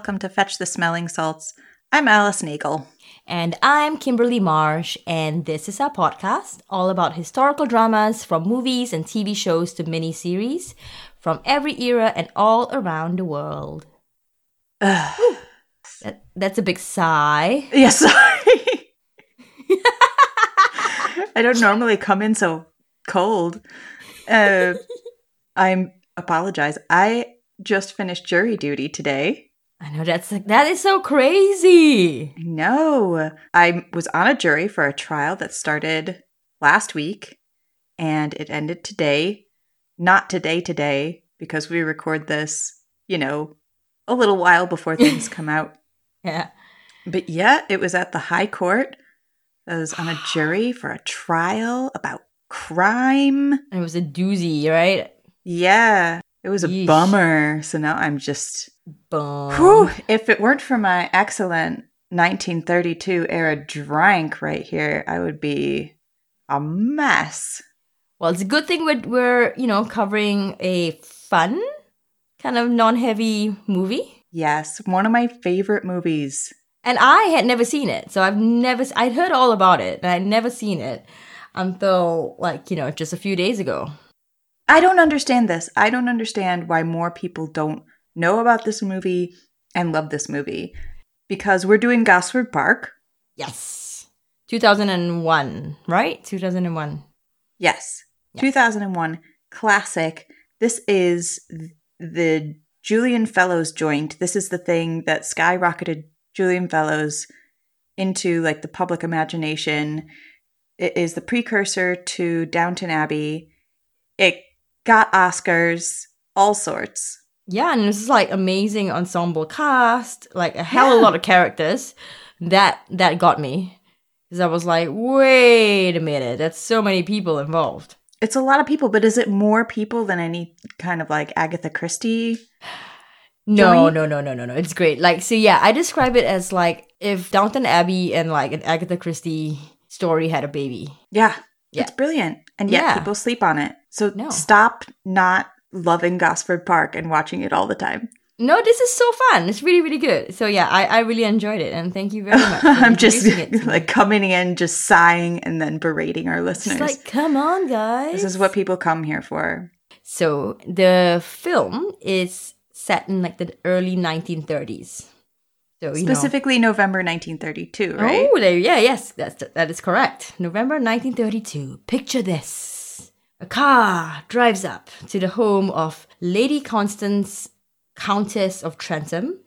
welcome to Fetch the Smelling Salts. I'm Alice Nagle. And I'm Kimberly Marsh, and this is our podcast all about historical dramas from movies and TV shows to miniseries from every era and all around the world. that, that's a big sigh. Yes, sorry. I don't normally come in so cold. Uh, I'm apologize. I just finished jury duty today. I know that's like that is so crazy. No, I was on a jury for a trial that started last week and it ended today. Not today, today, because we record this, you know, a little while before things come out. Yeah. But yeah, it was at the High Court. I was on a jury for a trial about crime. It was a doozy, right? Yeah, it was a Yeesh. bummer. So now I'm just Boom. Whew, if it weren't for my excellent 1932 era drink right here, I would be a mess. Well, it's a good thing we're, we're you know covering a fun kind of non-heavy movie. Yes, one of my favorite movies. And I had never seen it, so I've never I'd heard all about it, and I'd never seen it until like you know just a few days ago. I don't understand this. I don't understand why more people don't know about this movie and love this movie. Because we're doing Gosford Park. Yes, two thousand and one, right? Two thousand and one. Yes. Yeah. 2001 classic. This is the Julian Fellowes joint. This is the thing that skyrocketed Julian Fellowes into like the public imagination. It is the precursor to Downton Abbey. It got Oscars, all sorts. Yeah, and this is like amazing ensemble cast, like a hell of a lot of characters. That that got me because I was like, wait a minute, that's so many people involved. It's a lot of people, but is it more people than any kind of like Agatha Christie? No, no, no, no, no, no. It's great. Like, so yeah, I describe it as like if Downton Abbey and like an Agatha Christie story had a baby. Yeah. Yeah. It's brilliant. And yet Yeah. people sleep on it. So No. stop not loving Gosford Park and watching it all the time. No, this is so fun. It's really, really good. So yeah, I, I really enjoyed it, and thank you very much. I'm just introducing it to me. like coming in, just sighing and then berating our listeners. It's like, come on, guys. this is what people come here for. So the film is set in like the early 1930s. So you Specifically November 1932, right? Oh, yeah, yes, that's that is correct. November 1932. Picture this: a car drives up to the home of Lady Constance, Countess of Trentham.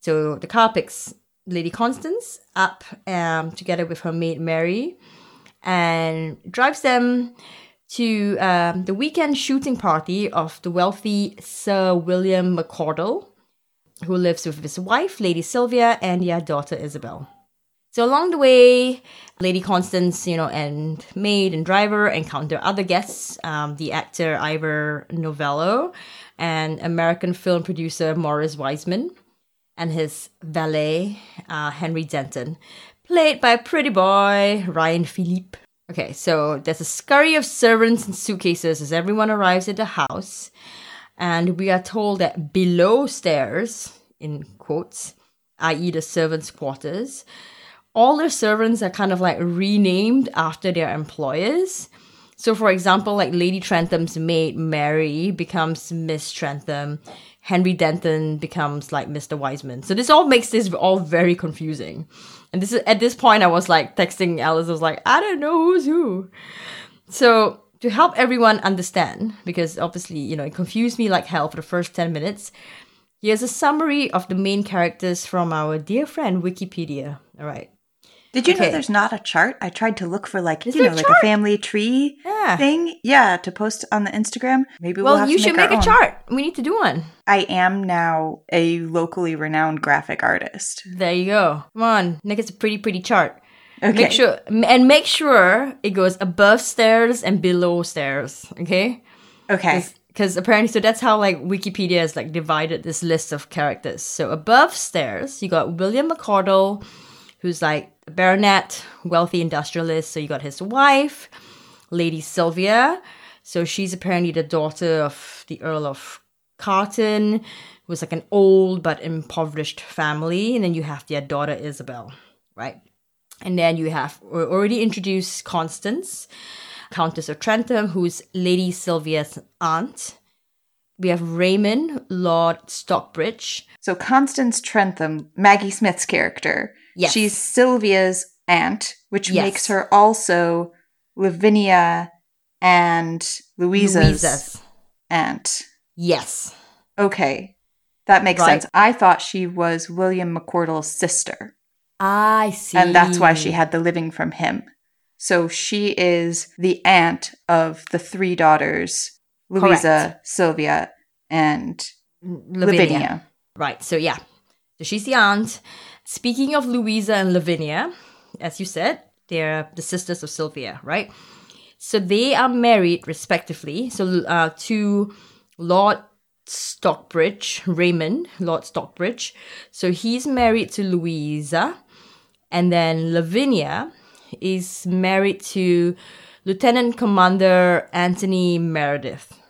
So the car picks Lady Constance up um, together with her maid Mary, and drives them to um, the weekend shooting party of the wealthy Sir William McCordle, who lives with his wife, Lady Sylvia, and their daughter Isabel. So along the way, Lady Constance, you know, and maid and driver encounter other guests, um, the actor Ivor Novello and American film producer Morris Weissman and his valet, uh, Henry Denton, played by pretty boy Ryan Phillippe. Okay, so there's a scurry of servants and suitcases as everyone arrives at the house, and we are told that below stairs, in quotes, i.e., the servants' quarters, all their servants are kind of like renamed after their employers. So, for example, like Lady Trentham's maid Mary becomes Miss Trentham, Henry Denton becomes like Mr. Weissman. So this all makes this all very confusing. And this is at this point I was like texting Alice, I was like, I don't know who's who. So to help everyone understand, because obviously, you know, it confused me like hell for the first 10 minutes, here's a summary of the main characters from our dear friend Wikipedia. All right. Did you know there's not a chart? I tried to look for like, Is you know, a like a family tree Yeah. thing. Yeah, to post on the Instagram. Maybe we'll, Well, you to should make, make, a own. chart. We need to do one. I am now a locally renowned graphic artist. There you go. Come on, make us a pretty, pretty chart. Okay. Make sure and make sure it goes above stairs and below stairs. Okay. Okay. Because apparently, so that's how like Wikipedia has like divided this list of characters. So above stairs, you got William McCordle, who's like baronet, wealthy industrialist. So you got his wife, Lady Sylvia. So she's apparently the daughter of the Earl of Carton, was like an old but impoverished family, and then you have their daughter Isabel, right? And then you have already introduced Constance, Countess of Trentham, who's Lady Sylvia's aunt. We have Raymond, Lord Stockbridge. So Constance Trentham, Maggie Smith's character, Yes. she's Sylvia's aunt, which Yes. makes her also Lavinia and Louisa's, Louisa's. aunt. Yes. Okay, that makes Right. sense. I thought she was William McCordle's sister, I see. and that's why she had the living from him. So she is the aunt of the three daughters, Louisa, Sylvia, and Lavinia. Lavinia. Right. So yeah. So she's the aunt. Speaking of Louisa and Lavinia, as you said, they're the sisters of Sylvia, right? So they are married respectively. So uh, to Lord Stockbridge, Raymond, Lord Stockbridge. So he's married to Louisa, and then Lavinia is married to Lieutenant Commander Anthony Meredith,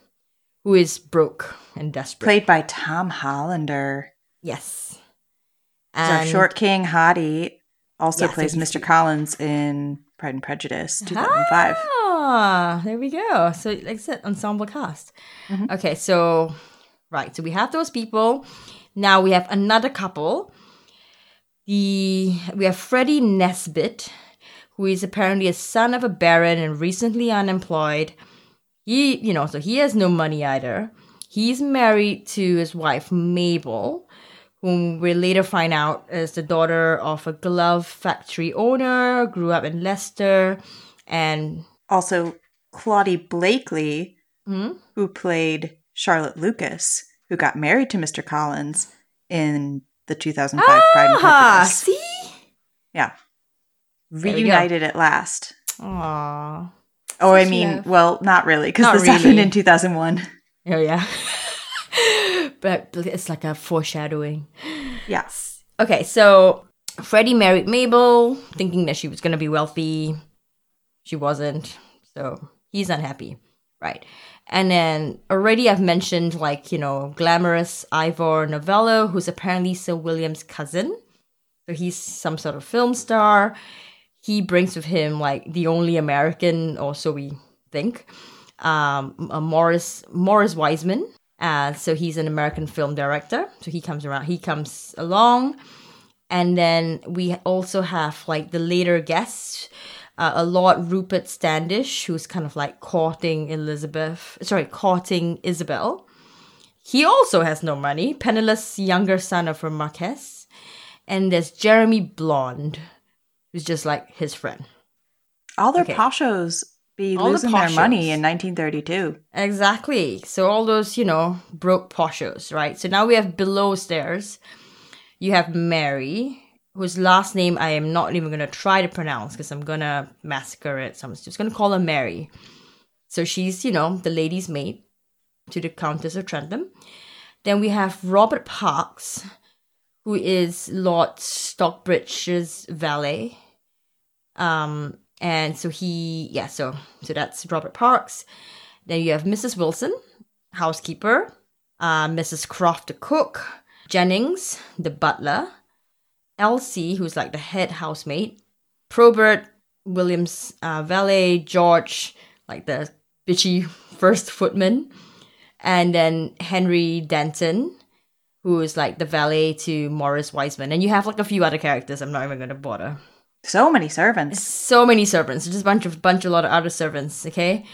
who is broke and desperate. Played by Tom Hollander. Yes. And- short king hottie. Also Yeah, plays Mr. Collins in Pride and Prejudice, 2005. Ah, there we go. So, like I said, ensemble cast. Mhm. Okay, so, right. So we have those people. Now we have another couple. The We have Freddie Nesbitt, who is apparently a son of a baron and recently unemployed. He, you know, so he has no money either. He's married to his wife, Mabel, whom we later find out is the daughter of a glove factory owner, grew up in Leicester, and Also, Claudie Blakley, Hmm? who played Charlotte Lucas, who got married to Mr. Collins in the 2005 Pride and ah, Prejudice. see? Yeah. Reunited at last. Aww. Oh, I mean, well, not really, because this happened in 2001. Oh, yeah. but it's like a foreshadowing. Yes. Okay, so Freddie married Mabel, thinking that she was going to be wealthy. She wasn't. So he's unhappy. Right. And then already I've mentioned, like, you know, glamorous Ivor Novello, who's apparently Sir William's cousin. So he's some sort of film star. He brings with him, like, the only American, or so we think, um, Morris, Morris Weissman. Uh, so he's an American film director. So he comes around, he comes along. And then we also have like the later guests, uh, a Lord Rupert Standish, who's kind of like courting Elizabeth, sorry, courting Isabel. He also has no money, penniless younger son of a Marquess. And there's Jeremy Blond, who's just like his friend. All their Okay. poshos be All the losing their money in 1932. Exactly. So all those, you know, broke poshos, right? So now we have below stairs. You have Mary, whose last name I am not even gonna try to pronounce because I'm gonna massacre it. So I'm just gonna call her Mary. So she's, you know, the lady's maid to the Countess of Trentham. Then we have Robert Parks, who is Lord Stockbridge's valet. Um, and so he, yeah, so so that's Robert Parks. Then you have Mrs. Wilson, housekeeper, uh, Mrs. Croft, the cook, Jennings, the butler, Elsie, who's like the head housemaid, Probert, Williams' uh, valet, George, like the bitchy first footman, and then Henry Denton, who is like the valet to Morris Weissman. And you have like a few other characters. I'm not even going to bother So many servants. so many servants. Just a bunch of bunch a lot of other servants okay?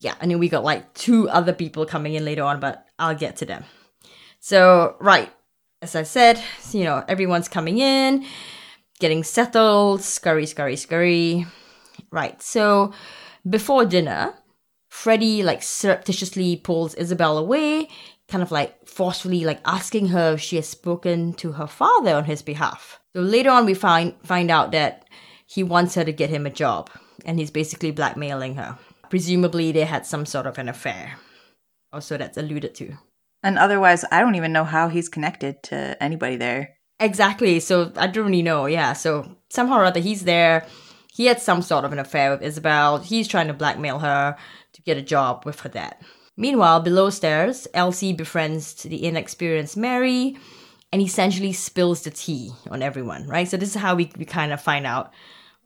Yeah and then we got like two other people coming in later on but i'll get to them. So right as i said you know everyone's coming in getting settled scurry scurry scurry. Right so before dinner freddie like surreptitiously pulls isabel away kind of like forcefully like asking her if she has spoken to her father on his behalf so later on we find find out that he wants her to get him a job and he's basically blackmailing her. Presumably they had some sort of an affair or so that's alluded to. And otherwise, I don't even know how he's connected to anybody there. exactly. So i don't really know. Yeah so somehow or other he's there. He had some sort of an affair with isabel. He's trying to blackmail her to get a job with her dad. Meanwhile, below stairs, Elsie befriends the inexperienced Mary and essentially spills the tea on everyone, right? So this is how we, we kind of find out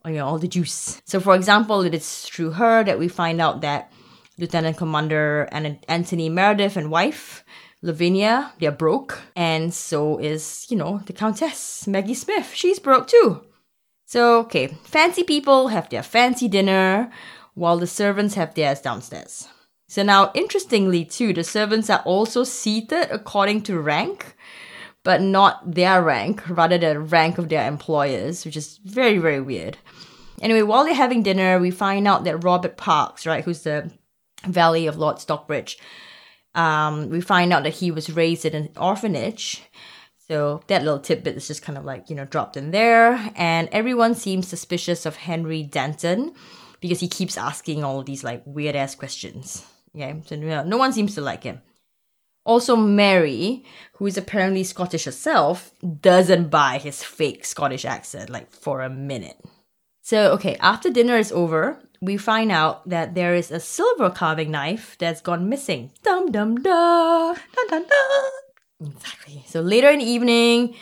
you know, all the juice. So for example, it is through her that we find out that Lieutenant Commander and Anthony Meredith and wife Lavinia, they're broke, and so is, you know, the Countess, Maggie Smith. She's broke too. So, okay, fancy people have their fancy dinner, while the servants have theirs downstairs. So now, interestingly too, the servants are also seated according to rank, but not their rank, rather the rank of their employers, which is very, very weird. Anyway, while they're having dinner, we find out that Robert Parks, right, who's the valet of Lord Stockbridge, um, we find out that he was raised in an orphanage. So that little tidbit is just kind of like, you know, dropped in there. And everyone seems suspicious of Henry Denton because he keeps asking all these like weird ass questions. Yeah, so no, no one seems to like him. Also, Mary, who is apparently Scottish herself, doesn't buy his fake Scottish accent like for a minute. So, okay, after dinner is over, we find out that there is a silver carving knife that's gone missing. Dum dum da. Dun, dun, dun. Exactly. So later in the evening,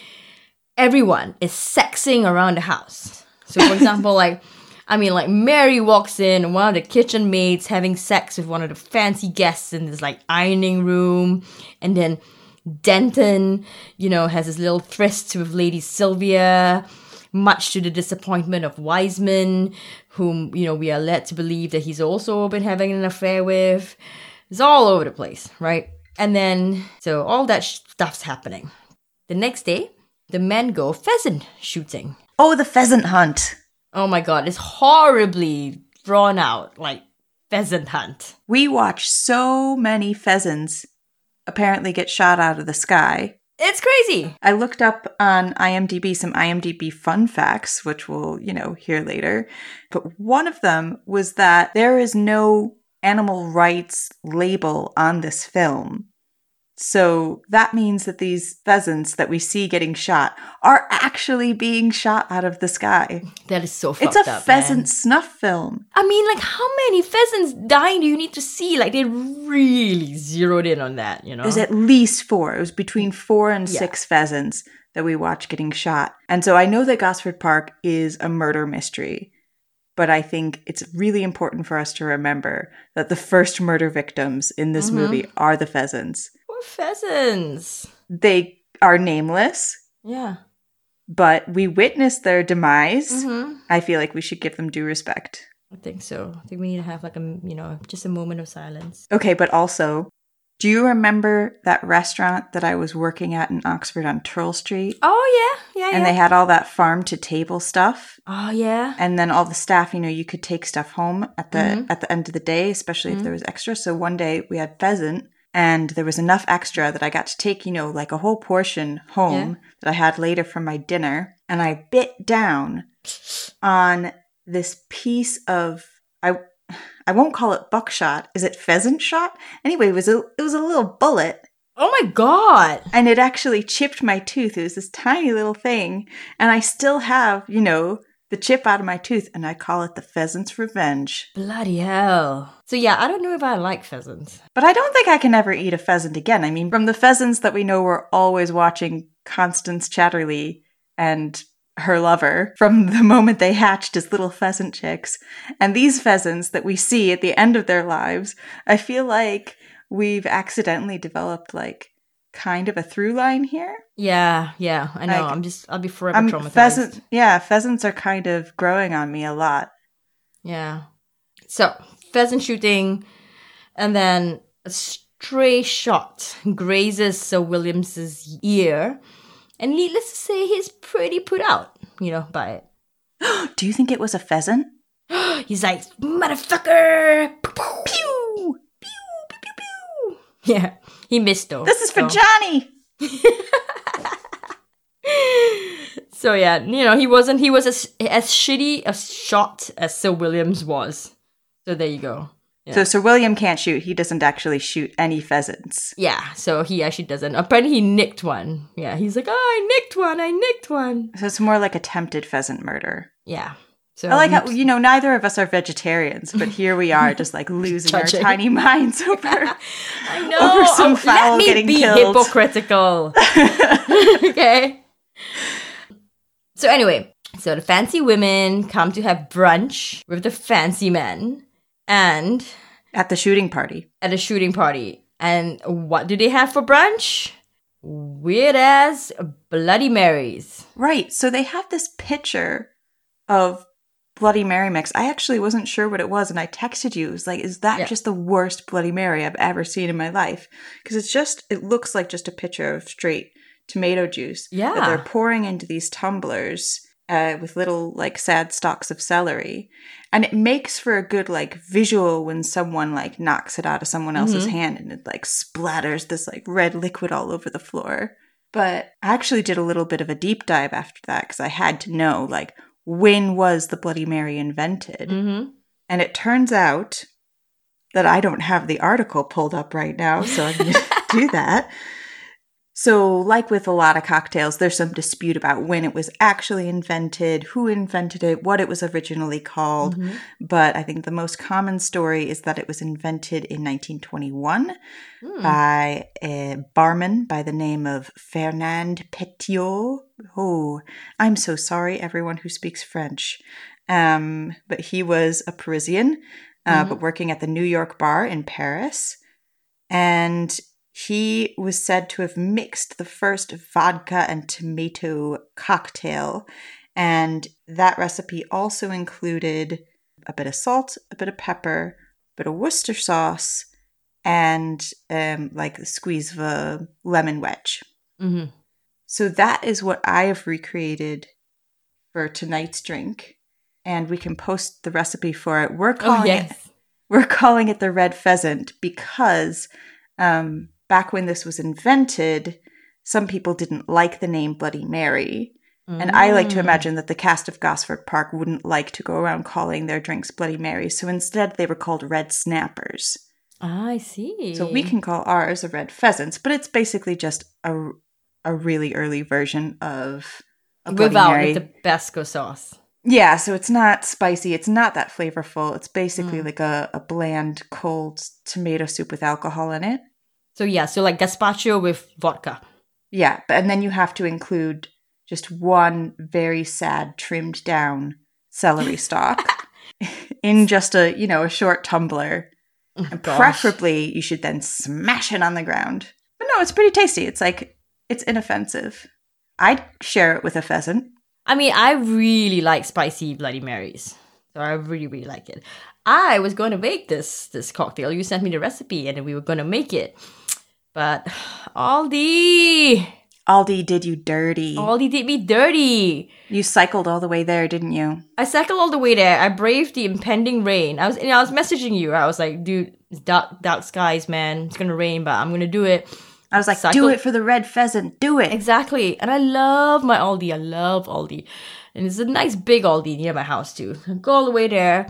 everyone is sexing around the house. So, for example, like, I mean, like Mary walks in, and one of the kitchen maids having sex with one of the fancy guests in this like ironing room, and then Denton, you know, has his little tryst with Lady Sylvia much to the disappointment of Weissman, whom, you know, we are led to believe that he's also been having an affair with. It's all over the place, right? And then, so all that stuff's happening. The next day, the men go pheasant shooting. Oh, the pheasant hunt. Oh my god, it's horribly drawn out, like pheasant hunt. We watch so many pheasants apparently get shot out of the sky. It's crazy. I looked up on IMDb some IMDb fun facts, which we'll, you know, hear later. But one of them was that there is no animal rights label on this film. So that means that these pheasants that we see getting shot are actually being shot out of the sky. That is so fucked It's a up, pheasant man. snuff film. I mean, like, how many pheasants dying do you need to see? Like, they really zeroed in on that, you know? It was at least four. It was between four and Yeah. six pheasants that we watched getting shot. And so I know that Gosford Park is a murder mystery, but I think it's really important for us to remember that the first murder victims in this Mhm. movie are the pheasants. Poor pheasants. They are nameless, Yeah. but we witnessed their demise. hmm I feel like we should give them due respect. I think so. I think we need to have, like, a, you know, just a moment of silence. Okay, but also, do you remember that restaurant that I was working at in Oxford on Turl Street? Oh, yeah. Yeah, And yeah. they had all that farm to table stuff. oh, yeah. and then all the staff you know you could take stuff home at the Mhm. at the end of the day especially Mhm. if there was extra so one day we had pheasant and there was enough extra that i got to take you know like a whole portion home that i had later for my dinner. And i bit down on this piece of i i won't call it buckshot. Is it pheasant shot? Anyway it was a it was a little bullet. Oh, my God. and it actually chipped my tooth. It was this tiny little thing, and I still have, you know, the chip out of my tooth, and I call it the pheasant's revenge. Bloody hell. So, yeah, I don't know if I like pheasants. But I don't think I can ever eat a pheasant again. I mean, from the pheasants that we know we're always watching Constance Chatterley and her lover from the moment they hatched as little pheasant chicks, and these pheasants that we see at the end of their lives, I feel like we've accidentally developed like kind of a through line here. Yeah, yeah, I know. Like, I'm just, I'll be forever I'm traumatized. pheasant. Yeah, pheasants are kind of growing on me a lot. Yeah. So, pheasant shooting, and then a stray shot grazes Sir Williams's ear, and needless to say, he's pretty put out, you know, by it. Do you think it was a pheasant? He's like, motherfucker! Pew! Pew! Pew! Pew! Pew! pew. Yeah, he missed though. This is for so- Johnny. So yeah, you know, he wasn't. He was as as shitty a shot as Sir Williams was. So there you go. So Sir William can't shoot. He doesn't actually shoot any pheasants. Yeah, so he actually doesn't. Apparently, he nicked one. Yeah, he's like, oh, I nicked one. I nicked one. So it's more like attempted pheasant murder. Yeah, So I like how you know neither of us are vegetarians, but here we are, just like losing our tiny minds over. I know. over some oh, fowl let me getting be killed. hypocritical. okay. So anyway, so the fancy women come to have brunch with the fancy men, and At the shooting party, at a shooting party. And what do they have for brunch? Weird ass Bloody Marys. right? So they have this picture of Bloody Mary mix. I actually wasn't sure what it was, and I texted you. It was like, "Is that Yeah. just the worst Bloody Mary I've ever seen in my life?" Because it's just, it looks like just a pitcher of straight tomato juice that Yeah. they're pouring into these tumblers uh, with little like sad stalks of celery, and it makes for a good like visual when someone like knocks it out of someone else's Mhm. hand and it like splatters this like red liquid all over the floor. But I actually did a little bit of a deep dive after that because I had to know like when was the Bloody Mary invented, Mm-hmm. and it turns out that I don't have the article pulled up right now, so I'm going to do that. So, like with a lot of cocktails, there's some dispute about when it was actually invented, who invented it, what it was originally called. Mm-hmm. But I think the most common story is that it was invented in 1921 Hmm. by a barman by the name of Fernand Petiot. Oh, I'm so sorry, everyone who speaks French. Um, but he was a Parisian, uh, Mhm. but working at the New York bar in Paris. And he was said to have mixed the first vodka and tomato cocktail. And that recipe also included a bit of salt, a bit of pepper, a bit of Worcester sauce, and um, like a squeeze of a lemon wedge. Mm-hmm. So that is what I have recreated for tonight's drink, and we can post the recipe for it. We're Oh, calling it we're calling it the red pheasant because um, back when this was invented, some people didn't like the name Bloody Mary. And I like to Mm. imagine that the cast of Gosford Park wouldn't like to go around calling their drinks Bloody Marys. So instead, they were called Red Snappers. Ah, I see. So we can call ours a Red Pheasants, but it's basically just a, a really early version of a Bloody without Mary. the Tabasco sauce. Yeah, so it's not spicy. It's not that flavorful. It's basically Mm. like a, a bland, cold tomato soup with alcohol in it. So yeah, so like gazpacho with vodka. Yeah, but and then you have to include just one very sad, trimmed down celery stalk in just a you know a short tumbler. Oh, And gosh. preferably, you should then smash it on the ground. But no, it's pretty tasty. It's like it's inoffensive. I'd share it with a pheasant. I mean, I really like spicy Bloody Marys. So I really, really like it. I was going to make this this cocktail. You sent me the recipe, and we were going to make it. But Aldi, Aldi did you dirty. Aldi did me dirty. you cycled all the way there, didn't you? I cycled all the way there. I braved the impending rain. I was, know, I was messaging you. I was like, dude, it's dark, dark skies, man. It's gonna rain, but I'm gonna do it. I was like, Cycle- do it for the red pheasant. Do it. Exactly. And I love my Aldi. I love Aldi. And it's a nice big Aldi near my house too. Go all the way there.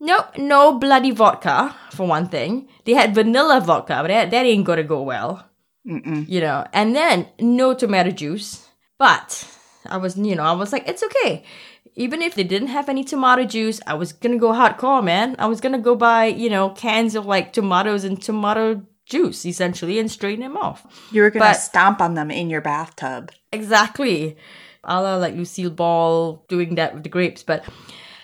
No, no bloody vodka, for one thing. They had vanilla vodka, but that, that ain't gonna go well. Mm-mm. You know. And then no tomato juice. But I was, you know, I was like, it's okay. Even if they didn't have any tomato juice, I was gonna go hardcore, man. I was gonna go buy, you know, cans of like tomatoes and tomato juice essentially and straighten them off. You were gonna But- stomp on them in your bathtub. Exactly. A la like Lucille Ball doing that with the grapes. But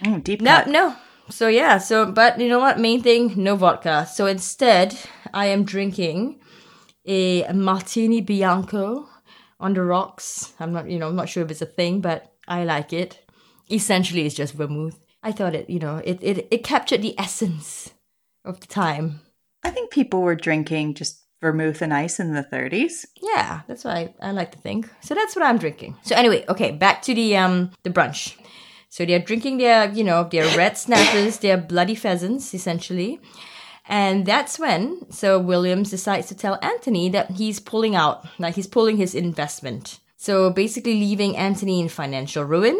Mm, deep no, cut. no. So yeah, so but you know what? Main thing, no vodka. So instead, I am drinking a martini bianco on the rocks. I'm not, you know, I'm not sure if it's a thing, but I like it. Essentially, it's just vermouth. I thought it, you know, it it, it captured the essence of the time. I think people were drinking just vermouth and ice in the 30s. Yeah, that's what I, I like to think. So that's what I'm drinking. So anyway, okay, back to the um the brunch. So they're drinking their, you know, their red snappers, their bloody pheasants, essentially. And that's when so Williams decides to tell Anthony that he's pulling out, like he's pulling his investment. So basically leaving Anthony in financial ruin.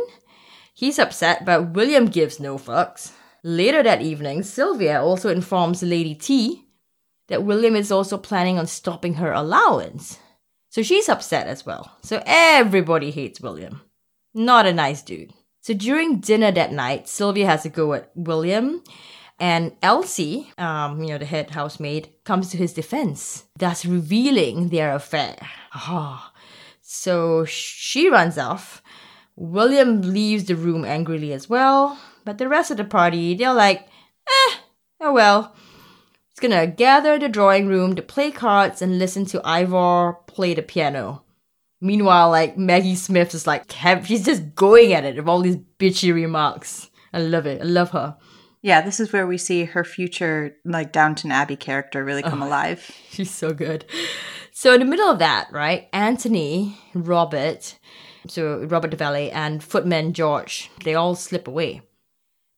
He's upset, but William gives no fucks. Later that evening, Sylvia also informs Lady T that William is also planning on stopping her allowance. So she's upset as well. So everybody hates William. Not a nice dude. So during dinner that night, Sylvia has a go at William, and Elsie, um, you know, the head housemaid, comes to his defense, thus revealing their affair. Ah. So she runs off. William leaves the room angrily as well, but the rest of the party, they're like, eh, oh well. Gonna gather the drawing room to play cards and listen to Ivor play the piano. Meanwhile, like Maggie Smith is like, she's just going at it with all these bitchy remarks. I love it. I love her. Yeah, this is where we see her future, like Downton Abbey character, really come oh, alive. She's so good. So in the middle of that, right, Anthony, Robert, so Robert DeValley, and footman George, they all slip away.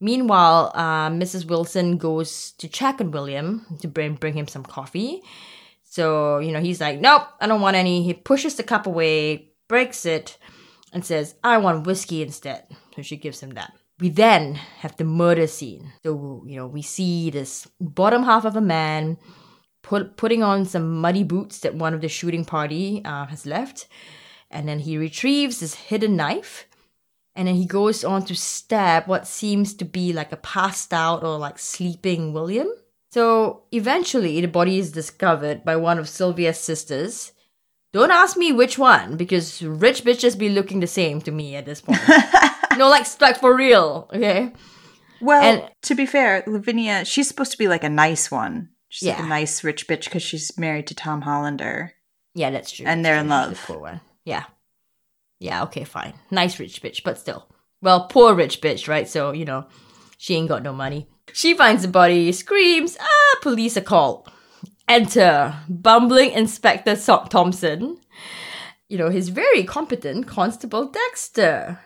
Meanwhile, uh, Mrs. Wilson goes to check on William to bring bring him some coffee. So you know he's like, nope, I don't want any. He pushes the cup away, breaks it, and says, I want whiskey instead. So she gives him that. We then have the murder scene. So you know we see this bottom half of a man put, putting on some muddy boots that one of the shooting party uh, has left. And then he retrieves his hidden knife. And then he goes on to stab what seems to be like a passed out or like sleeping William. So eventually, the body is discovered by one of Sylvia's sisters. Don't ask me which one, because rich bitches be looking the same to me at this point. no, like, like for real, okay? Well, and, to be fair, Lavinia, she's supposed to be like a nice one. She's yeah. like a nice rich bitch because she's married to Tom Hollander. Yeah, that's true. And they're in love. The poor one. Yeah. Yeah, okay, fine. Nice rich bitch, but still. Well, poor rich bitch, right? So, you know, she ain't got no money. She finds the body, screams, ah, police are called. Enter bumbling Inspector Thompson. You know, his very competent Constable Dexter.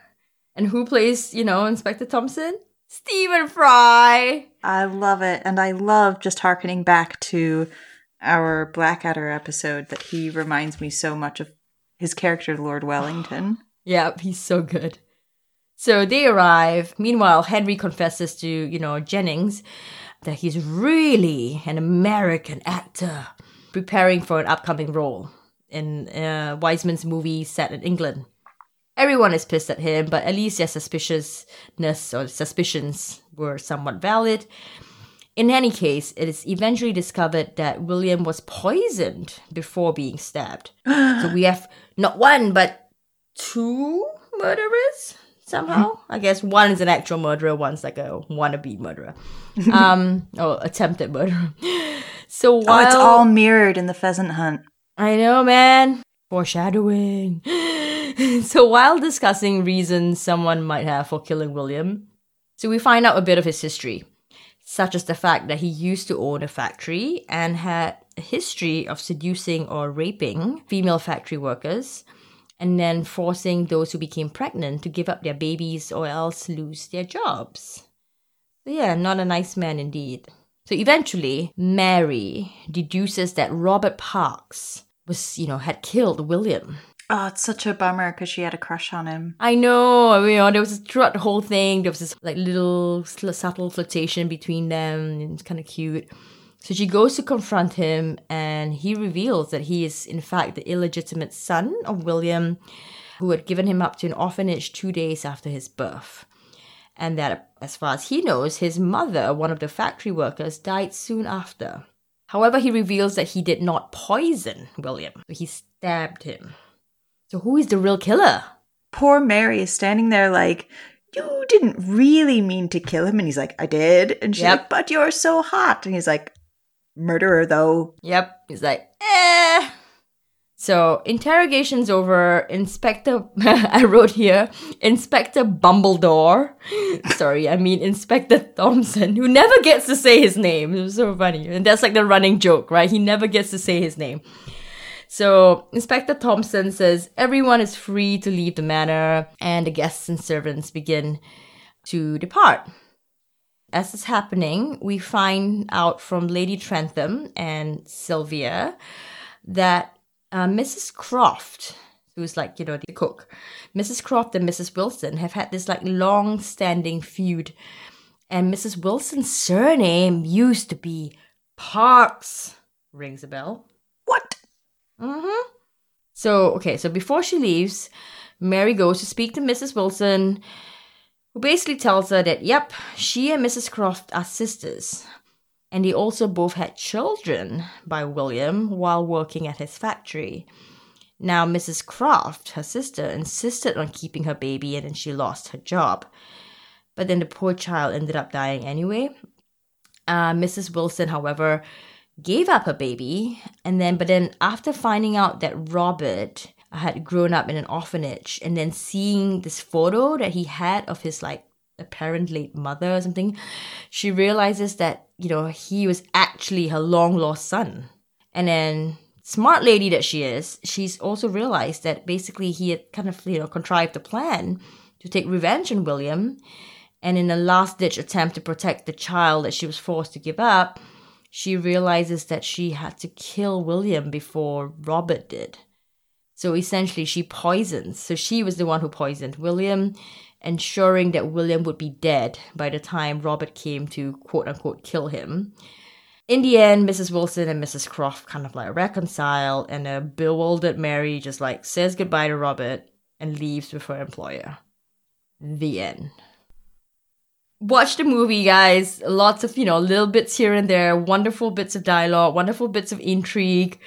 And who plays, you know, Inspector Thompson? Stephen Fry. I love it. And I love just harkening back to our Blackadder episode that he reminds me so much of his character, Lord Wellington. yep, he's so good. So they arrive. Meanwhile, Henry confesses to, you know, Jennings that he's really an American actor preparing for an upcoming role in uh, Weissman's movie set in England. Everyone is pissed at him, but at least their suspiciousness or suspicions were somewhat valid. In any case, it is eventually discovered that William was poisoned before being stabbed. so we have not one, but two murderers somehow. I guess one is an actual murderer, one's like a wannabe murderer. Um, or attempted murderer. So while... Oh, it's all mirrored in the pheasant hunt. I know, man. Foreshadowing. so while discussing reasons someone might have for killing William, so we find out a bit of his history, such as the fact that he used to own a factory and had a history of seducing or raping female factory workers and then forcing those who became pregnant to give up their babies or else lose their jobs. So yeah, not a nice man indeed. So eventually, Mary deduces that Robert Parks was, you know, had killed William Oh, it's such a bummer because she had a crush on him. I know. You know, there was throughout the whole thing, there was this like little subtle flirtation between them. And it's kind of cute. So she goes to confront him, and he reveals that he is, in fact, the illegitimate son of William, who had given him up to an orphanage two days after his birth. And that, as far as he knows, his mother, one of the factory workers, died soon after. However, he reveals that he did not poison William, he stabbed him. So who is the real killer? Poor Mary is standing there like, you didn't really mean to kill him. And he's like, I did. And she's yep. like, but you're so hot. And he's like, murderer though. Yep. He's like, eh. So interrogation's over. Inspector, I wrote here, Inspector Bumbledore. Sorry, I mean Inspector Thompson, who never gets to say his name. It was so funny. And that's like the running joke, right? He never gets to say his name. So Inspector Thompson says everyone is free to leave the manor, and the guests and servants begin to depart. As is happening, we find out from Lady Trentham and Sylvia that uh, Mrs. Croft, who's like, you know, the cook, Mrs. Croft and Mrs. Wilson have had this like long standing feud. And Mrs. Wilson's surname used to be Parks. Rings a bell. Mm-hmm. So, okay, so before she leaves, Mary goes to speak to Mrs. Wilson. who basically tells her that, yep, she and Mrs. Croft are sisters. And they also both had children by William while working at his factory. Now, Mrs. Croft, her sister, insisted on keeping her baby and then she lost her job. But then the poor child ended up dying anyway. Uh, Mrs. Wilson, however, gave up her baby and then but then after finding out that Robert had grown up in an orphanage and then seeing this photo that he had of his like apparent late mother or something, she realizes that, you know, he was actually her long lost son. And then smart lady that she is, she's also realized that basically he had kind of, you know, contrived a plan to take revenge on William. And in a last ditch attempt to protect the child that she was forced to give up, she realizes that she had to kill William before Robert did. So essentially, she poisons. So she was the one who poisoned William, ensuring that William would be dead by the time Robert came to quote unquote kill him. In the end, Mrs. Wilson and Mrs. Croft kind of like reconcile, and a bewildered Mary just like says goodbye to Robert and leaves with her employer. The end watch the movie, guys. Lots of, you know, little bits here and there, wonderful bits of dialogue, wonderful bits of intrigue.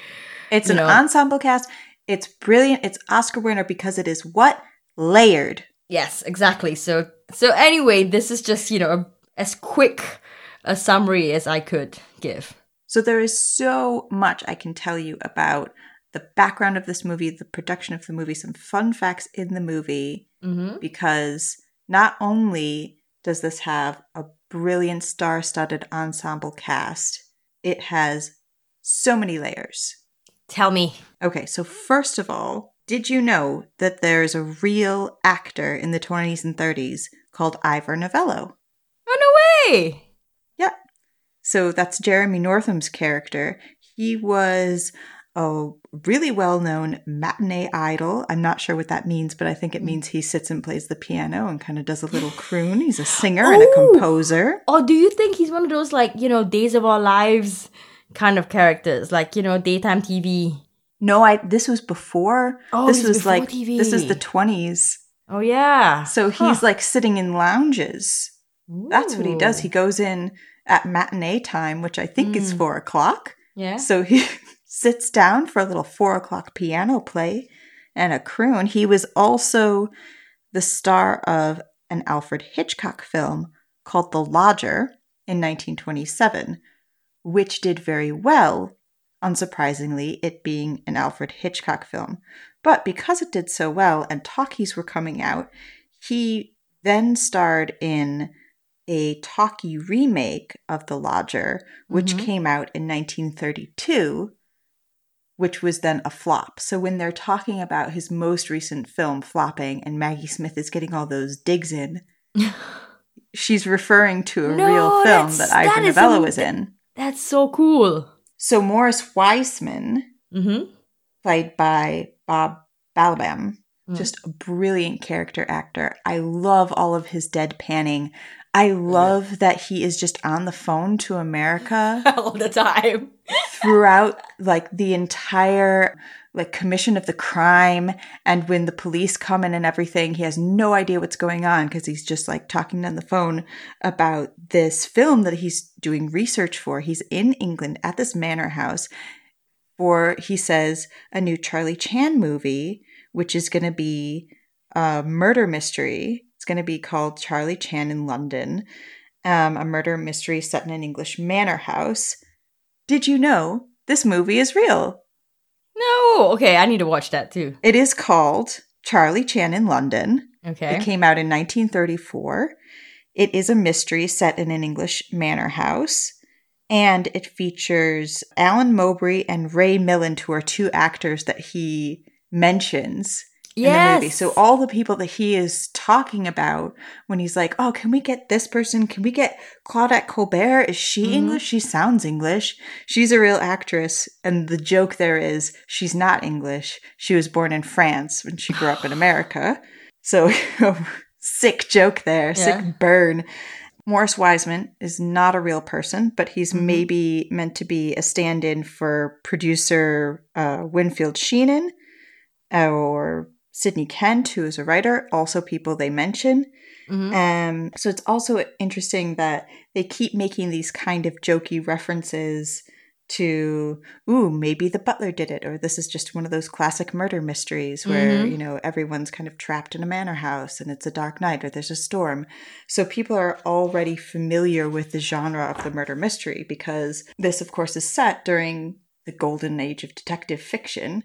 It's an know. ensemble cast. It's brilliant. It's Oscar winner because it is what? Layered. Yes, exactly. So so anyway, this is just, you know, a, as quick a summary as I could give. So there is so much I can tell you about the background of this movie, the production of the movie, some fun facts in the movie, mm-hmm. because not only does this have a brilliant star studded ensemble cast. It has so many layers. Tell me. Okay, so first of all, did you know that there's a real actor in the 20s and 30s called Ivor Novello? Oh, no way! Yep. So that's Jeremy Northam's character. He was a really well known matinee idol. I'm not sure what that means, but I think it hmm. means he sits and plays the piano and kind of does a little croon. He's a singer oh. and a composer. Or do you think he's one of those, like, you know, Days of Our Lives kind of characters, like, you know, daytime TV? No, I. This was before. Oh, this was like TV. this is the 20s. Oh yeah. So he's huh. like sitting in lounges. Ooh. That's what he does. He goes in at matinee time, which I think mm. is hmm. four o'clock. Yeah. So he sits down for a little four o'clock piano play and a croon. He was also the star of an Alfred Hitchcock film called The Lodger in 1927, which did very well, unsurprisingly, it being an Alfred Hitchcock film. But because it did so well and talkies were coming out, he then starred in a talkie remake of The Lodger, which mm-hmm. came out in 1932 which was then a flop. So when they're talking about his most recent film flopping and Maggie Smith is getting all those digs in, she's referring to a no, real film that Ivor Novello was in. That's so cool. So Morris Weissman, mm-hmm. played by Bob Balaban, mm. just a brilliant character actor. I love all of his deadpanning. I love yeah. that he is just on the phone to America all the time. throughout like the entire like commission of the crime. And when the police come in and everything he has no idea what's going on because he's just like talking on the phone about this film that he's doing research for. He's in England at this manor house for he says a new Charlie Chan movie which is going to be a murder mystery going to be called Charlie Chan in London, um, a murder mystery set in an English manor house. Did you know this movie is real? No. Okay, I need to watch that too. It is called Charlie Chan in London. Okay. It came out in 1934. It is a mystery set in an English manor house. And it features Alan Mowbray and Ray Milland, who are two actors that he mentions yes. in the movie. So all the people that he is talking about when he's like, "Oh, can we get this person? Can we get Claudette Colbert? Is she mm-hmm. English? She sounds English. She's a real actress." And the joke there is she's not English. She was born in France when she grew up in America. So sick joke there, yeah. sick burn. Morris Weissman is not a real person, but he's mm-hmm. maybe meant to be a stand in for producer uh, Winfield Sheehan or Sidney Kent, who is a writer, also people they mention. Mhm. Um, so it's also interesting that they keep making these kind of jokey references to, ooh, maybe the butler did it, or this is just one of those classic murder mysteries where, Mhm. you know, everyone's kind of trapped in a manor house and it's a dark night or there's a storm. So people are already familiar with the genre of the murder mystery because this, of course, is set during the golden age of detective fiction,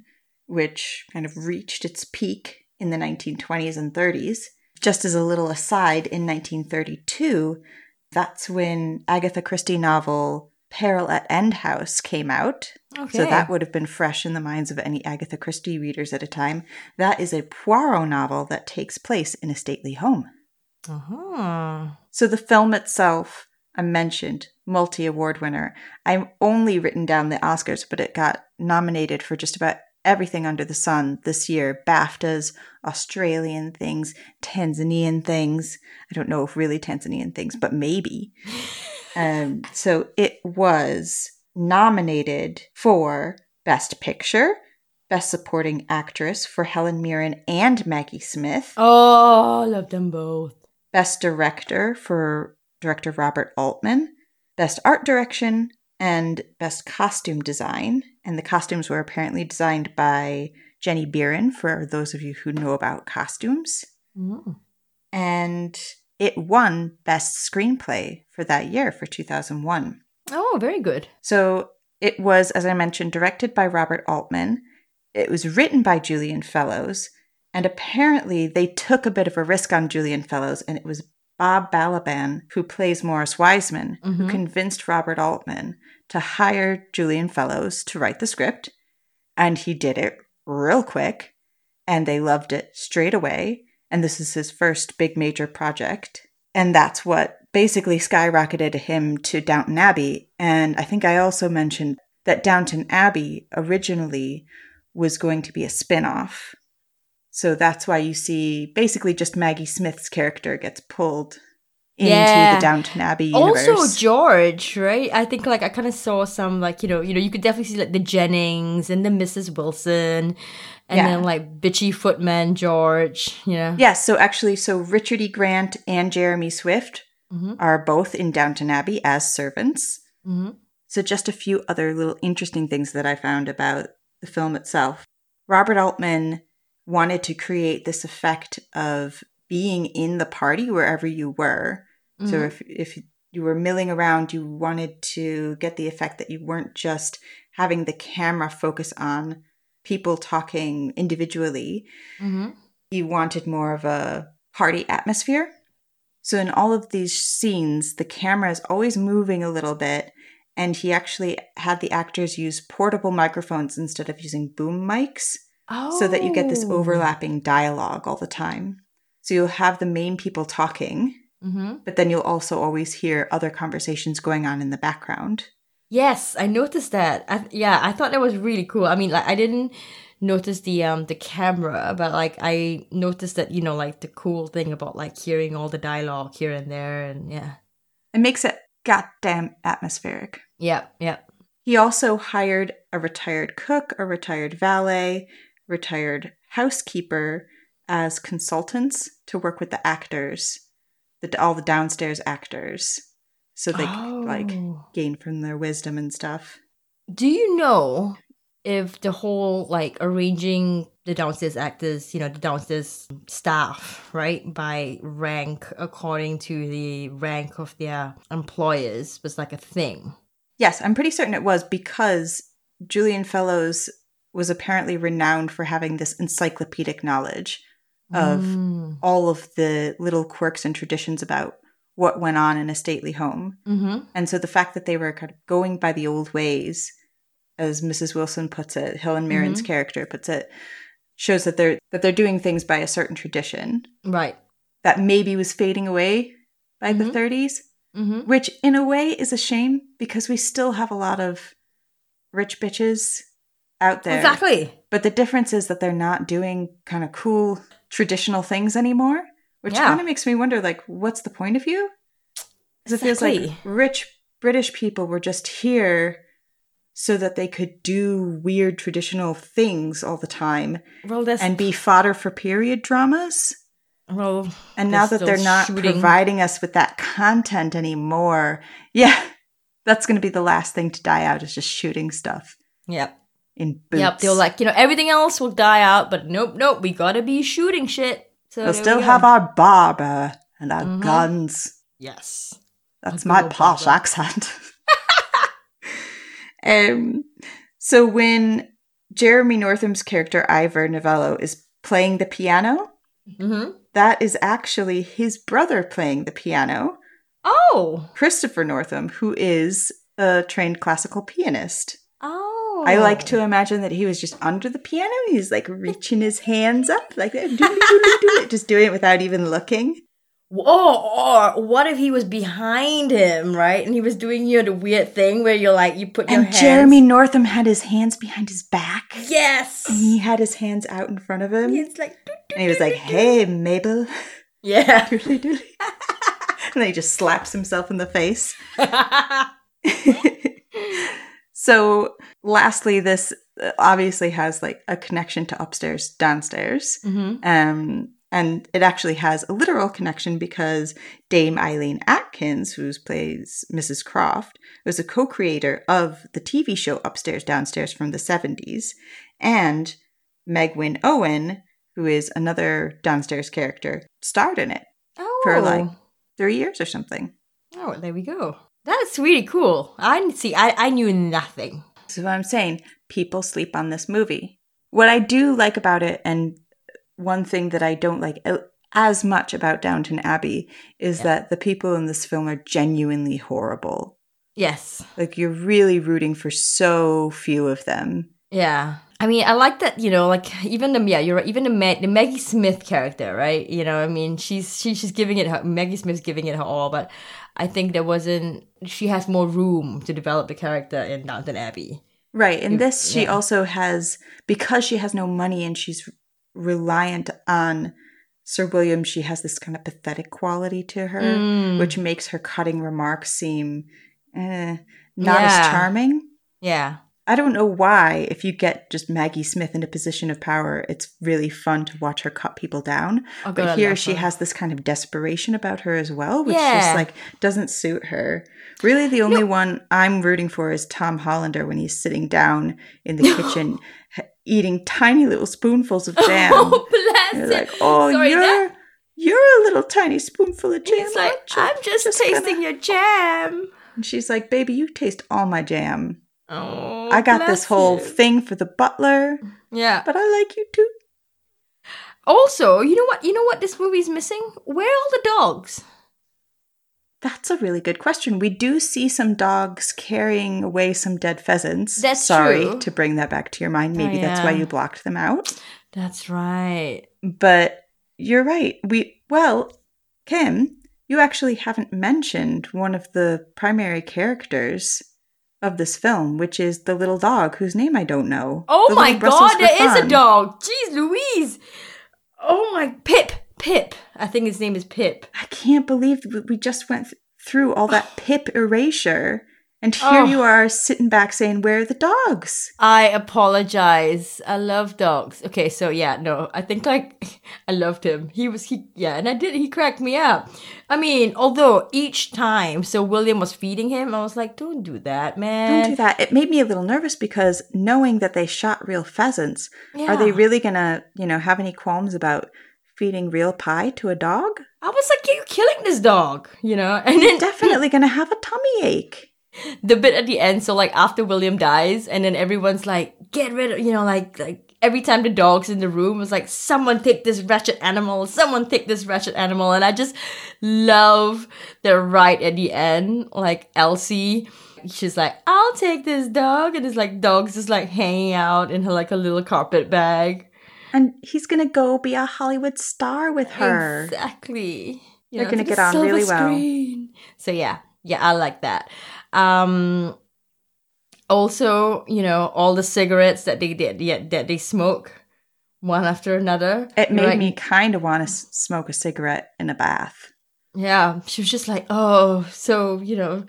which kind of reached its peak in the 1920s and 30s. Just as a little aside, in 1932, that's when Agatha Christie novel Peril at End House came out. Okay. So that would have been fresh in the minds of any Agatha Christie readers at a time. That is a Poirot novel that takes place in a stately home. uh-huh. So the film itself, I mentioned, multi award winner. I've only written down the Oscars, but it got nominated for just about everything under the sun this year BAFTAs, Australian things, Tanzanian things. I don't know if really Tanzanian things, but maybe. Um, so it was nominated for Best Picture, Best Supporting Actress for Helen Mirren and Maggie Smith. Oh, love them both. Best Director for director Robert Altman, Best Art Direction, and Best Costume Design. And the costumes were apparently designed by Jenny Beavan, for those of you who know about costumes. Mm. And it won Best Screenplay for that year, for 2001. Oh, very good. So it was, as I mentioned, directed by Robert Altman. It was written by Julian Fellowes. And apparently they took a bit of a risk on Julian Fellowes, and it was Bob Balaban, who plays Morris Weissman, who Mhm. convinced Robert Altman to hire Julian Fellowes to write the script. And he did it real quick, and they loved it straight away. And this is his first big major project. And that's what basically skyrocketed him to Downton Abbey. And I think I also mentioned that Downton Abbey originally was going to be a spin off. So that's why you see basically just Maggie Smith's character gets pulled into Yeah. the Downton Abbey universe. Also George, right? I think like I kind of saw some like you know you know you could definitely see like the Jennings and the Mrs. Wilson, and Yeah. then like bitchy footman George. You know. Yes, so actually, so Richard E. Grant and Jeremy Swift Mhm. are both in Downton Abbey as servants. hmm So, just a few other little interesting things that I found about the film itself. Robert Altman wanted to create this effect of being in the party wherever you were. So, Mhm. if, if you were milling around, you wanted to get the effect that you weren't just having the camera focus on people talking individually, hmm you wanted more of a party atmosphere. So in all of these scenes, the camera is always moving a little bit, and he actually had the actors use portable microphones instead of using boom mics Oh. so that you get this overlapping dialogue all the time. So you'll have the main people talking, hmm but then you'll also always hear other conversations going on in the background. Yes, I noticed that. I, yeah, I thought that was really cool. I mean, like I didn't notice the um the camera, but like I noticed that you know like the cool thing about like hearing all the dialogue here and there, and yeah, It makes it goddamn atmospheric. yeah, yeah. He also hired a retired cook, a retired valet, retired housekeeper as consultants to work with the actors, the all the downstairs actors, so they could like Oh. gain from their wisdom and stuff. Do you know if the whole like arranging the downstairs actors, you know, the downstairs staff, right, by rank according to the rank of their employers was like a thing? Yes, I'm pretty certain it was because Julian Fellowes was apparently renowned for having this encyclopedic knowledge of Mm. all of the little quirks and traditions about what went on in a stately home. Mm-hmm. And so the fact that they were kind of going by the old ways, as Mrs. Wilson puts it, Helen Mirren's Mhm. character puts it, shows that they're that they're doing things by a certain tradition Right. that maybe was fading away by the Mhm. 30s, Mm-hmm. which in a way is a shame because we still have a lot of rich bitches out there. Exactly. But the difference is that they're not doing kind of cool traditional things anymore, which Yeah. kind of makes me wonder like, what's the point of you? Because it feels like rich British people were just here so that they could do weird traditional things all the time Well, and be fodder for period dramas. well. And now that they're not shooting. providing us with that content anymore, yeah, that's going to be the last thing to die out is just shooting stuff Yep. In boots. Yep. They're like, you know, everything else will die out, but nope, nope. We gotta be shooting shit. So we'll still we have our barber and our Mhm. guns. yes. That's my posh barber. accent. um, so when Jeremy Northam's character Ivor Novello is playing the piano, Mm-hmm. that is actually his brother playing the piano, Oh. Christopher Northam, who is a trained classical pianist. Oh. I like oh. to imagine that he was just under the piano. He's like reaching his hands up, like just doing it without even looking. Oh, or what if he was behind him, right? And he was doing you know the weird thing where you're like you put your And hands. Jeremy Northam had his hands behind his back. Yes. And he had his hands out in front of him. It's like. And he was like, hey, Mabel. Yeah. Doodly doodly. and then he just slaps himself in the face. So, lastly, this uh, obviously has like a connection to upstairs, downstairs. mm-hmm. Um, and it actually has a literal connection because Dame Eileen Atkins, who plays Mrs. Croft, was a co creator of the TV show Upstairs Downstairs from the 70s. And Meg Owen, who is another downstairs character, starred in it Oh. for like three years or something. Oh, there we go. That's really cool. I see. I I knew nothing. So, what I'm saying, people sleep on this movie. What I do like about it, and one thing that I don't like as much about Downton Abbey, is Yeah. that the people in this film are genuinely horrible. Yes. Like, you're really rooting for so few of them. Yeah. I mean, I like that. You know, like even the yeah, you're right. Even the Meg, the Maggie Smith character, right? You know, I mean, she's she, she's giving it her. Maggie Smith's giving it her all, but I think there wasn't. She has more room to develop the character in Downton Abbey. Right. Yeah, this, she yeah. also has, because she has no money and she's reliant on Sir William, she has this kind of pathetic quality to her. Mm. which makes her cutting remarks seem eh, not Yeah. as charming. Yeah. I don't know why, if you get just Maggie Smith in a position of power, it's really fun to watch her cut people down. Oh, But here she her. has this kind of desperation about her as well, which Yeah. just like doesn't suit her. Really, the only one I'm rooting for is Tom Hollander when he's sitting down in the kitchen eating tiny little spoonfuls of jam. Oh, bless You're like, oh, Sorry, you're that- you're a little tiny spoonful of jam. He's like. I'm just, Just tasting gonna-" your jam. And she's like, baby, you taste all my jam. Oh, I got this whole him. thing for the butler, Yeah. but I like you too. Also, you know what? You know what this movie's missing? Where are all the dogs? That's a really good question. We do see some dogs carrying away some dead pheasants. That's Sorry true. to bring that back to your mind. Maybe Oh, that's why you blocked them out. That's right. But you're right. We well, Kim, you actually haven't mentioned one of the primary characters of this film, which is the little dog whose name I don't know. Oh my god, there is a dog. Jeez Louise. Oh my Pip. Pip. I think his name is Pip. I can't believe we just went th- through all that pip erasure. And here Oh. you are sitting back saying, Where are the dogs? I apologize. I love dogs. Okay, so yeah, no, I think like I loved him. He was he yeah, and I did he cracked me up. I mean, although each time so William was feeding him, I was like, Don't do that, man. Don't do that. It made me a little nervous because knowing that they shot real pheasants, are they really gonna, you know, have any qualms about feeding real pie to a dog? I was like, You're killing this dog, you know? And then Definitely gonna have a tummy ache. The bit at the end, so like after William dies, and then everyone's like, get rid of, you know, like like every time the dog's in the room, it's like someone take this wretched animal, someone take this wretched animal, and I just love the right at the end, like Elsie. She's like, I'll take this dog, and it's like dogs just like hanging out in her like a little carpet bag. And he's gonna go be a Hollywood star with her. Exactly. You They're gonna get on really well. So yeah, yeah, I like that. Um, also, you know, all the cigarettes that they did, yeah, that they smoke one after another. It made Right. me kind of want to s- smoke a cigarette in a bath. Yeah, she was just like, oh, so, you know,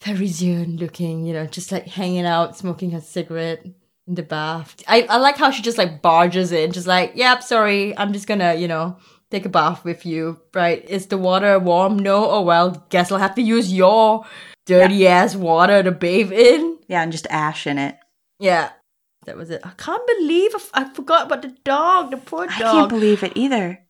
Parisian looking, you know, just like hanging out, smoking a cigarette in the bath. I, I like how she just like barges in, just like, yep, sorry, I'm just gonna, you know, take a bath with you, right? Is the water warm? No? Oh, well, guess I'll have to use your dirty yeah. ass water to bathe in. Yeah, and just ash in it. Yeah. That was it. I can't believe I forgot about the dog, the poor dog. I can't believe it either.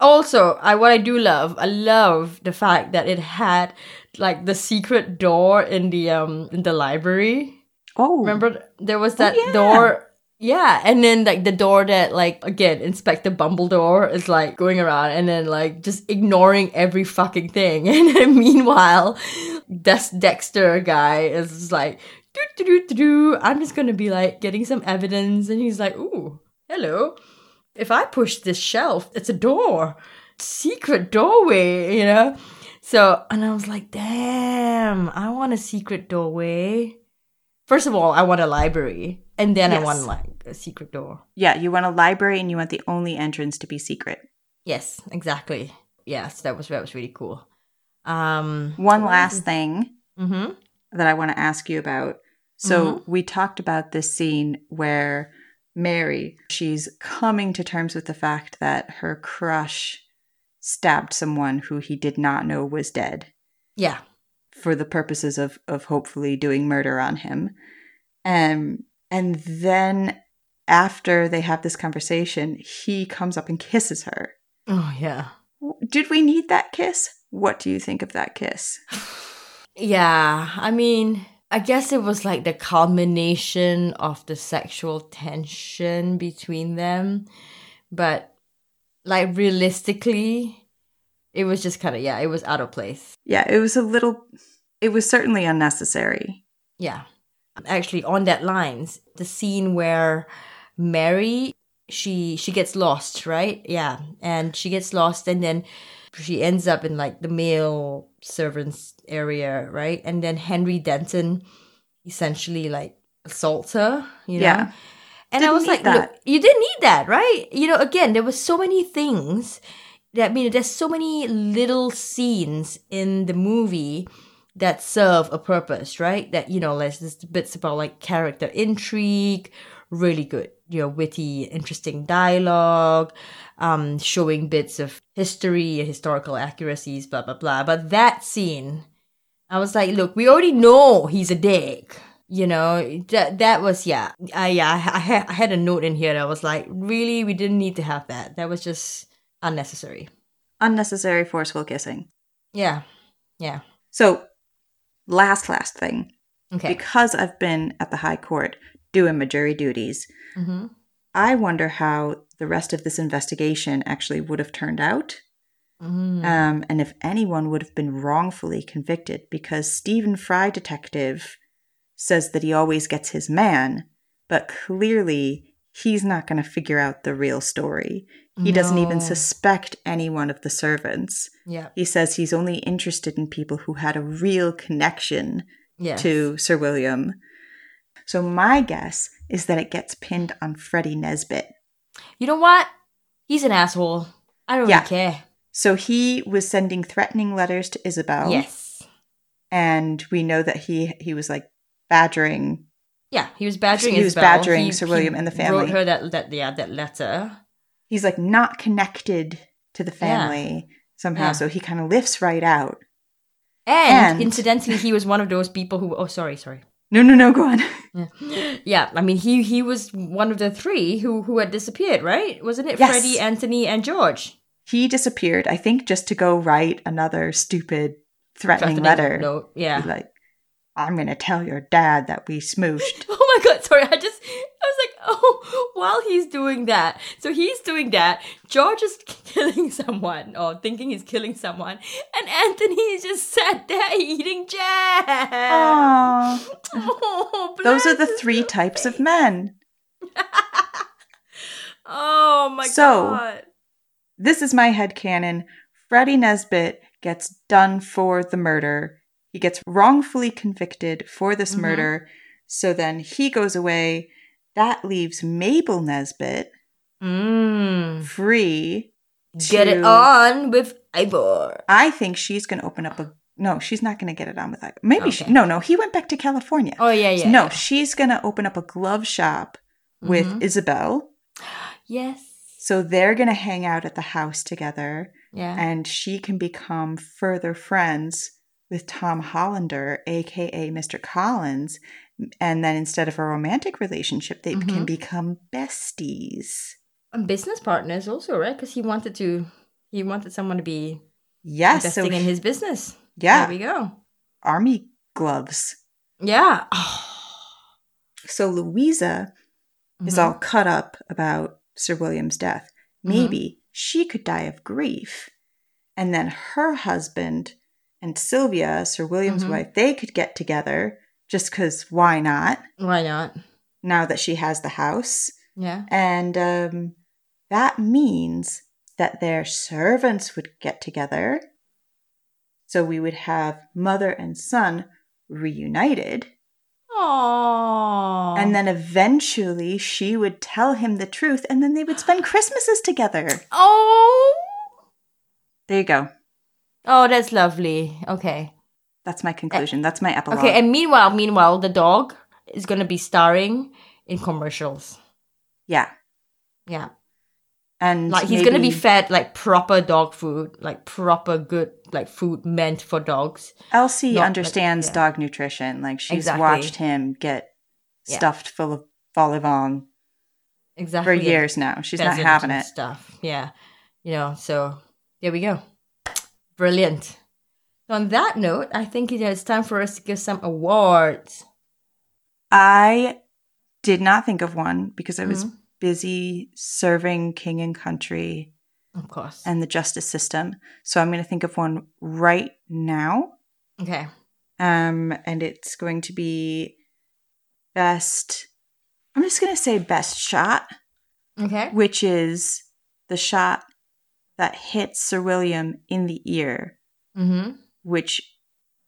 Also, I what I do love, I love the fact that it had like the secret door in the um in the library. Oh, remember there was that oh, yeah. door. Yeah, and then like the door that like again Inspector Bumbledore is like going around and then like just ignoring every fucking thing, and then meanwhile, this Dexter guy is like, doo, doo, doo, doo, I'm just gonna be like getting some evidence, and he's like, ooh, hello if I push this shelf, it's a door, secret doorway, you know? So, and I was like, damn, I want a secret doorway. First of all, I want a library, and then yes. I want like a secret door. Yeah, you want a library, and you want the only entrance to be secret. Yes, exactly. Yes, that was that was really cool. Um, one last thing mm-hmm. that I want to ask you about. So mm-hmm. we talked about this scene where Mary, she's coming to terms with the fact that her crush stabbed someone who he did not know was dead. Yeah. For the purposes of of hopefully doing murder on him. Um and then after they have this conversation, he comes up and kisses her. Oh yeah. Did we need that kiss? What do you think of that kiss? yeah, I mean, I guess it was like the culmination of the sexual tension between them. But like realistically, it was just kind of, yeah, it was out of place. Yeah, it was a little, it was certainly unnecessary. Yeah. Actually, on that lines, the scene where Mary, she she gets lost, right? Yeah. And she gets lost and then she ends up in like the male servants area, right? And then Henry Denton essentially like assaults her, you know? Yeah. And didn't I was like, that. look, you didn't need that, right? You know, again, there were so many things that I mean there's so many little scenes in the movie that serve a purpose, right? That, you know, there's just bits about like character intrigue, really good, you know, witty, interesting dialogue, um, showing bits of history, historical accuracies, blah, blah, blah. But that scene, I was like, look, we already know he's a dick. You know, that, that was, yeah. I, yeah, I, I, I had a note in here that was like, really, we didn't need to have that. That was just unnecessary. Unnecessary forceful kissing. Yeah. Yeah. So, last, last thing. Okay. Because I've been at the High Court doing my jury duties, mm-hmm. I wonder how the rest of this investigation actually would have turned out. Mm. Um, and if anyone would have been wrongfully convicted, because Stephen Fry detective says that he always gets his man, but clearly he's not going to figure out the real story. He no. doesn't even suspect any one of the servants. Yeah. He says he's only interested in people who had a real connection yes. to Sir William. So my guess is that it gets pinned on Freddie Nesbitt. You know what? He's an asshole. I don't yeah. really care. So he was sending threatening letters to Isabel. Yes. And we know that he he was like badgering. Yeah, he was badgering. He Isabel. was badgering he, Sir William and the family. Wrote her that that yeah that letter. He's like not connected to the family yeah. somehow, yeah. so he kind of lifts right out. And, and incidentally, he was one of those people who. Oh, sorry, sorry. No, no, no. Go on. Yeah. yeah, I mean, he he was one of the three who who had disappeared, right? Wasn't it yes. Freddie, Anthony, and George? He disappeared, I think, just to go write another stupid threatening, threatening letter. Note. Yeah, like I'm gonna tell your dad that we smooshed. oh my god, sorry, I just I was like, oh, while he's doing that, so he's doing that. George is killing someone or thinking he's killing someone, and Anthony is just sat there eating jam. Aww. Oh, Those are the three types of men. oh my god. so, god. This is my head canon. Freddie Nesbitt gets done for the murder. He gets wrongfully convicted for this mm-hmm. murder. So then he goes away. That leaves Mabel Nesbitt mm. free To, Get it on with Ivor. I think she's going to open up a. No, she's not going to get it on with Ivor. Maybe she. No, no, he went back to California. Oh yeah, yeah. no, yeah. she's going to open up a glove shop with Mhm. Isabel. Yes. So they're going to hang out at the house together, Yeah. and she can become further friends with Tom Hollander, aka Mr. Collins. And then instead of a romantic relationship, they can Mhm. become besties. and business partners also, right? Because he wanted to, he wanted someone to be Yes, so investing in his business. yeah, There we go. army gloves. Yeah. Oh. So Louisa is Mhm. all cut up about Sir William's death. Maybe she could die of grief. And then her husband and Sylvia, Sir William's Mhm. wife, they could get together just because why not? Why not? Now that she has the house. Yeah. And um, that means that their servants would get together. So we would have mother and son reunited. Oh. And then eventually she would tell him the truth, and then they would spend Christmases together. Oh. There you go. Oh, that's lovely. Okay. That's my conclusion. Eh, that's my epilogue. Okay. And meanwhile, meanwhile, the dog is gonna be starring in commercials. yeah. Yeah. And Like he's gonna be fed like proper dog food, like proper good like food meant for dogs. Elsie not like- understands yeah. dog nutrition. Like she's Exactly. watched him get Yeah. stuffed full of vol au vent for years now. She's not having it. Stuff. Yeah. You know, so there we go. Brilliant. On that note, I think it is time for us to give some awards. I did not think of one because I was Mhm. busy serving king and country Of course. and the justice system. So I'm going to think of one right now. okay. Um, and it's going to be best. I'm just going to say best shot, Okay. which is the shot that hits Sir William in the ear, Mm-hmm. which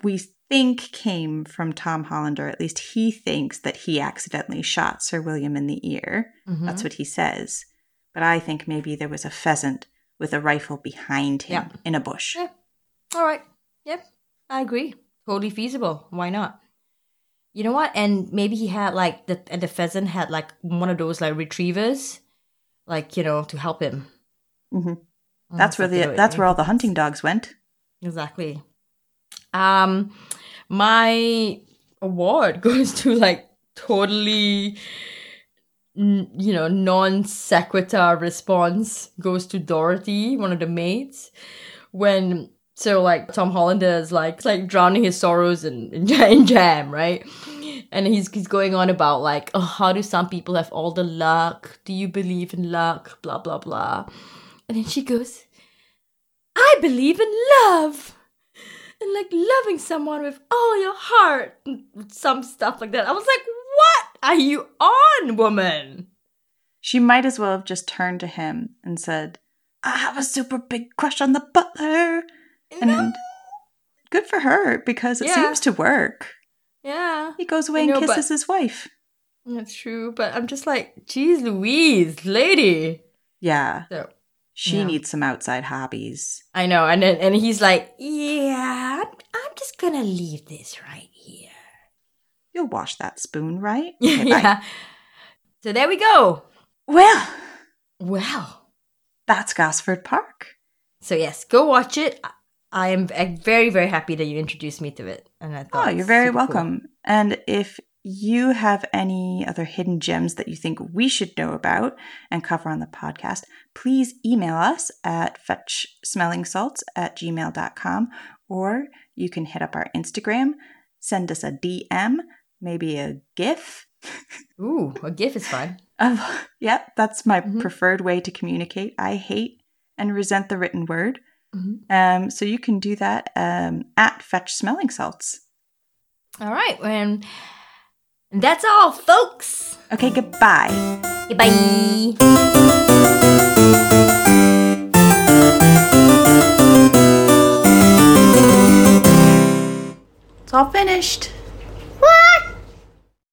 we think came from Tom Hollander. At least he thinks that he accidentally shot Sir William in the ear. mm-hmm. That's what he says. But I think maybe there was a pheasant with a rifle behind him Yeah. in a bush. Yeah. All right. Yep. I agree. Totally feasible. Why not? You know what? And maybe he had like the and the pheasant had like one of those like retrievers, like you know, to help him. hmm That's where the that's where all the hunting dogs went. Exactly. Um, my award goes to like totally, n- you know, non sequitur response goes to Dorothy, one of the maids, when so like Tom Hollander is like like drowning his sorrows in in, in jam, right? And he's he's going on about like, oh, how do some people have all the luck? Do you believe in luck? Blah blah blah. And then she goes, I believe in love. And like loving someone with all your heart, and some stuff like that. I was like, what are you on, woman? She might as well have just turned to him and said, I have a super big crush on the butler. And No. good for her because it Yeah. seems to work. Yeah, He goes away I and kisses his wife. that's true. But I'm just like, geez, Louise, lady. Yeah. So She Yeah. needs some outside hobbies. I know, and then and he's like, yeah, I'm, I'm just gonna leave this right here. You'll wash that spoon, right? Okay, yeah. So there we go. Well, well, that's Gosford Park. So yes, go watch it. I- am very very happy that you introduced me to it, and I thought Oh, you're very super cool. welcome. And if you have any other hidden gems that you think we should know about and cover on the podcast, please email us at fetchsmellingsalts at gmail.com or you can hit up our Instagram, send us a DM, maybe a GIF. Ooh, a GIF is fun. Of, yep, that's my Mhm. preferred way to communicate. I hate and resent the written word. Mhm. Um, so you can do that um, at Fetch Smelling Salts. All right, and that's all, folks. Okay, goodbye. Bye. It's all finished.